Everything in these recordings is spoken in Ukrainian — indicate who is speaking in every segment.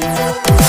Speaker 1: Música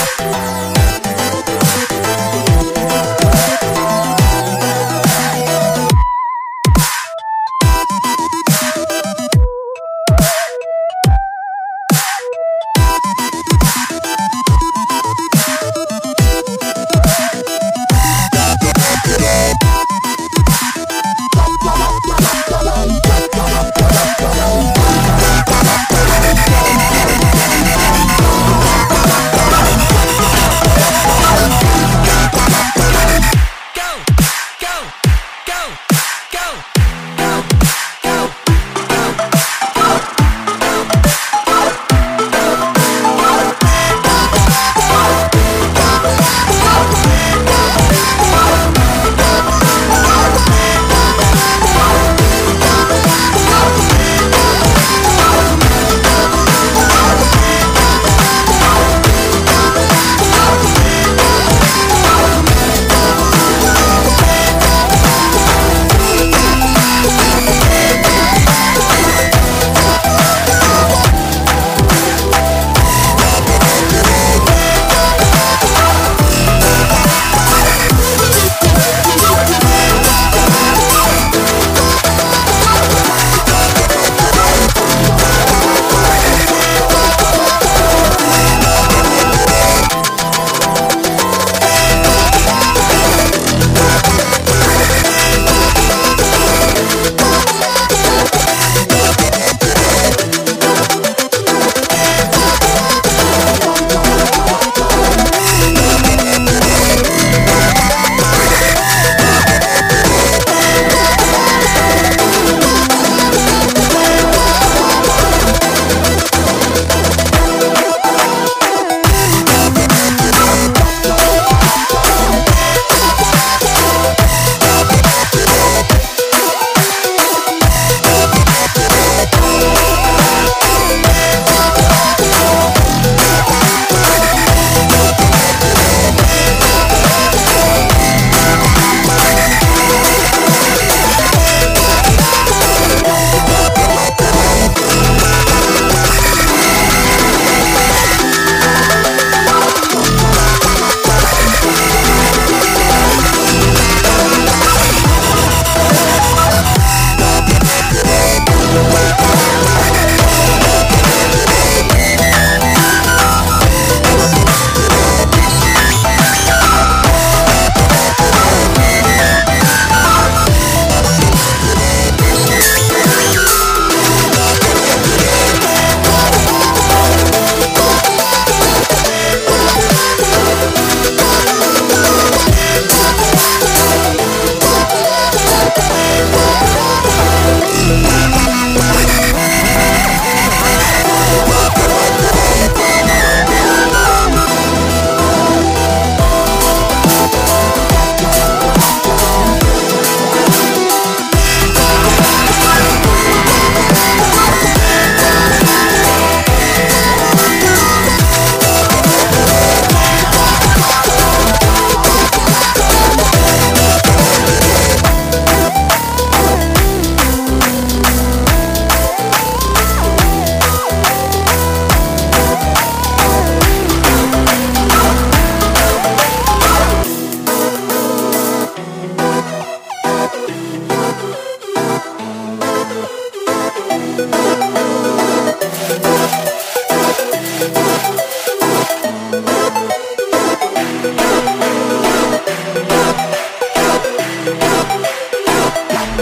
Speaker 1: Oh,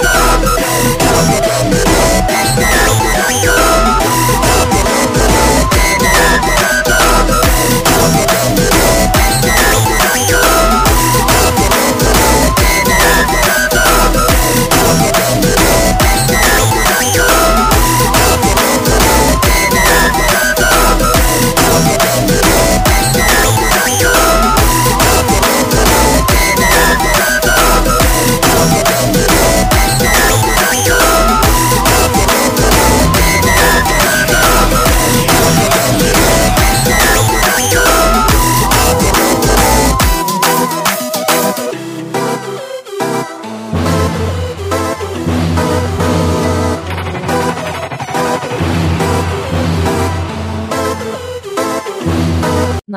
Speaker 1: oh,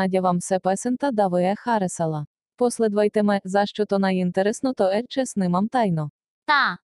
Speaker 1: Надя вам все песента даває харесала. Послідвайтеме, за що то найінтересно, то е чесним вам тайно.
Speaker 2: Та.